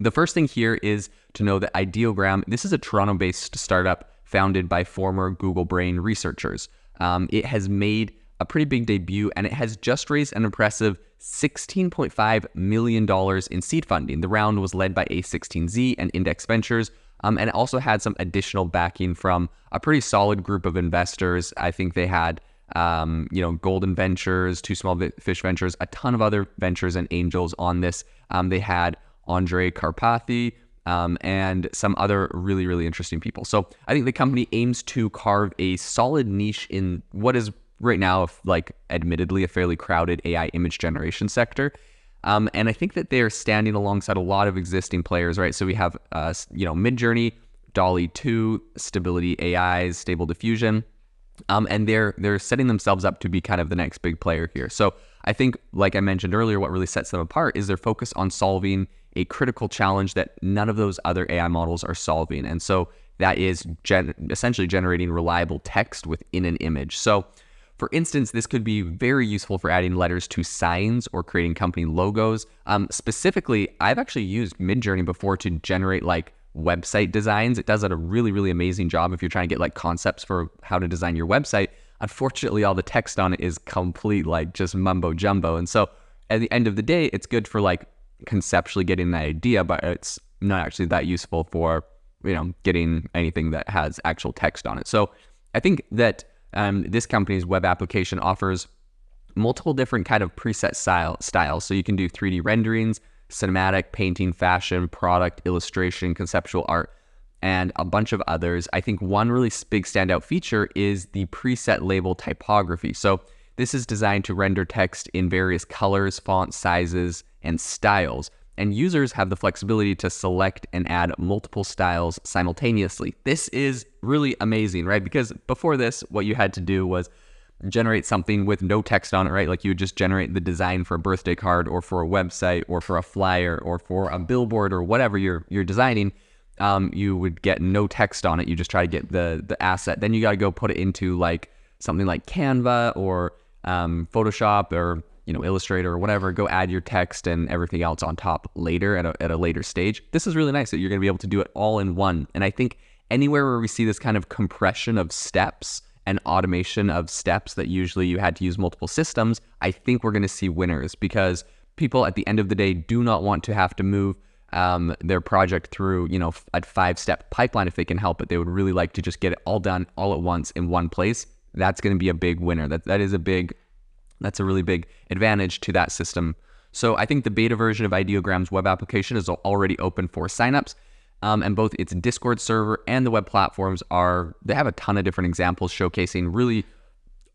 The first thing here is to know that Ideogram, this is a Toronto based startup founded by former Google Brain researchers. Um, it has made a pretty big debut and it has just raised an impressive $16.5 million in seed funding. The round was led by A16Z and Index Ventures. Um, and it also had some additional backing from a pretty solid group of investors. I think they had, um, you know, Golden Ventures, Two Small Fish Ventures, a ton of other ventures and angels on this. Um, they had Andrej Karpathy, um, and some other really, really interesting people. So I think the company aims to carve a solid niche in what is right now, like admittedly, a fairly crowded AI image generation sector. Um, and I think that they are standing alongside a lot of existing players, right? So we have, uh, you know, Midjourney, DALL-E 2, Stability AI's, Stable Diffusion, um, and they're they're setting themselves up to be kind of the next big player here. So I think, like I mentioned earlier, what really sets them apart is their focus on solving a critical challenge that none of those other AI models are solving, and so that is gen- essentially generating reliable text within an image. So for instance, this could be very useful for adding letters to signs or creating company logos. Um, specifically, I've actually used Midjourney before to generate like website designs. It does a really, really amazing job if you're trying to get like concepts for how to design your website. Unfortunately, all the text on it is complete like just mumbo jumbo. And so at the end of the day, it's good for like conceptually getting that idea, but it's not actually that useful for, you know, getting anything that has actual text on it. So I think that um, this company's web application offers multiple different kind of preset style styles. So you can do 3D renderings, cinematic, painting, fashion, product, illustration, conceptual art, and a bunch of others. I think one really big standout feature is the preset label typography. So this is designed to render text in various colors, font sizes, and styles and users have the flexibility to select and add multiple styles simultaneously. This is really amazing, right? Because before this, what you had to do was generate something with no text on it, right? Like you would just generate the design for a birthday card or for a website or for a flyer or for a billboard or whatever you're you're designing. Um, you would get no text on it. You just try to get the the asset. Then you got to go put it into like something like Canva or um, Photoshop or you know, Illustrator or whatever, go add your text and everything else on top later at a, at a later stage. This is really nice that you're going to be able to do it all in one. And I think anywhere where we see this kind of compression of steps and automation of steps that usually you had to use multiple systems, I think we're going to see winners because people at the end of the day do not want to have to move um, their project through, you know, a five step pipeline if they can help it. They would really like to just get it all done all at once in one place. That's going to be a big winner. That that is a big that's a really big advantage to that system. So I think the beta version of Ideogram's web application is already open for signups. Um, and both its Discord server and the web platforms are, they have a ton of different examples showcasing really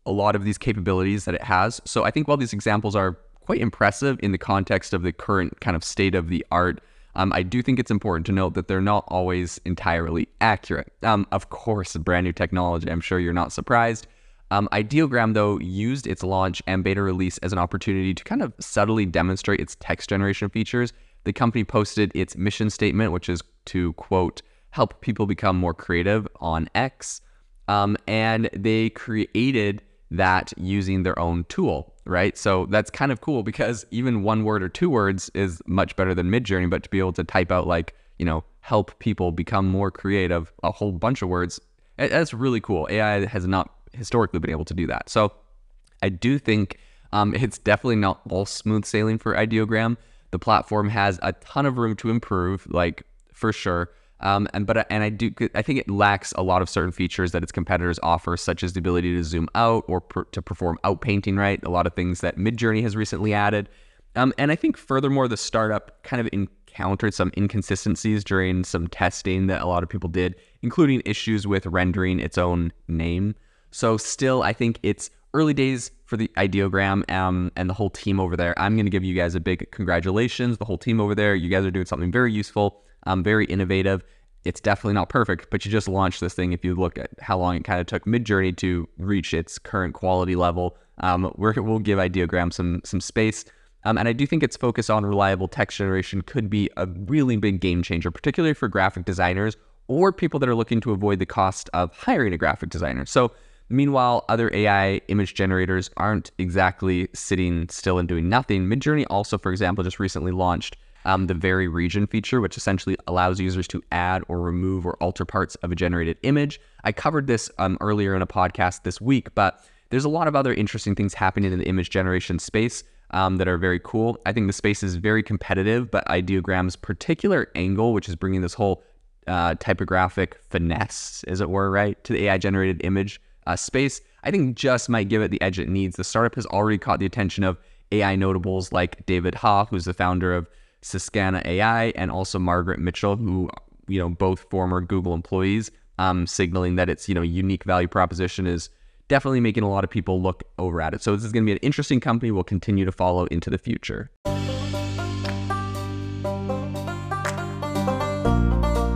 a lot of these capabilities that it has. So I think while these examples are quite impressive in the context of the current kind of state of the art, um, I do think it's important to note that they're not always entirely accurate. Um, of course, brand new technology, I'm sure you're not surprised. Um, Ideogram, though, used its launch and beta release as an opportunity to kind of subtly demonstrate its text generation features. The company posted its mission statement, which is to quote, help people become more creative on X. Um, and they created that using their own tool, right? So that's kind of cool because even one word or two words is much better than Midjourney, but to be able to type out like, you know, help people become more creative, a whole bunch of words, that's really cool. AI has not historically been able to do that. So I do think um, it's definitely not all smooth sailing for Ideogram. The platform has a ton of room to improve, like for sure. Um, and but and I do I think it lacks a lot of certain features that its competitors offer, such as the ability to zoom out or per, to perform outpainting. Right, a lot of things that Midjourney has recently added. Um, and I think furthermore, the startup kind of encountered some inconsistencies during some testing that a lot of people did, including issues with rendering its own name. So still, I think it's early days for the ideogram um, and the whole team over there. I'm going to give you guys a big congratulations. The whole team over there, you guys are doing something very useful, um, very innovative. It's definitely not perfect, but you just launched this thing. If you look at how long it kind of took Midjourney to reach its current quality level, um, we will give Ideogram some some space. Um, and I do think its focus on reliable text generation could be a really big game changer, particularly for graphic designers or people that are looking to avoid the cost of hiring a graphic designer. So Meanwhile, other AI image generators aren't exactly sitting still and doing nothing. Midjourney also, for example, just recently launched um, the Vary region feature, which essentially allows users to add or remove or alter parts of a generated image. I covered this um, earlier in a podcast this week, but there's a lot of other interesting things happening in the image generation space um, that are very cool. I think the space is very competitive, but Ideogram's particular angle, which is bringing this whole uh, typographic finesse, as it were, right, to the AI generated image uh, space, I think just might give it the edge it needs. The startup has already caught the attention of AI notables like David Ha, who's the founder of Sakana AI, and also Margaret Mitchell, who, you know, both former Google employees, um, signaling that its, you know, unique value proposition is definitely making a lot of people look over at it. So this is going to be an interesting company we'll continue to follow into the future.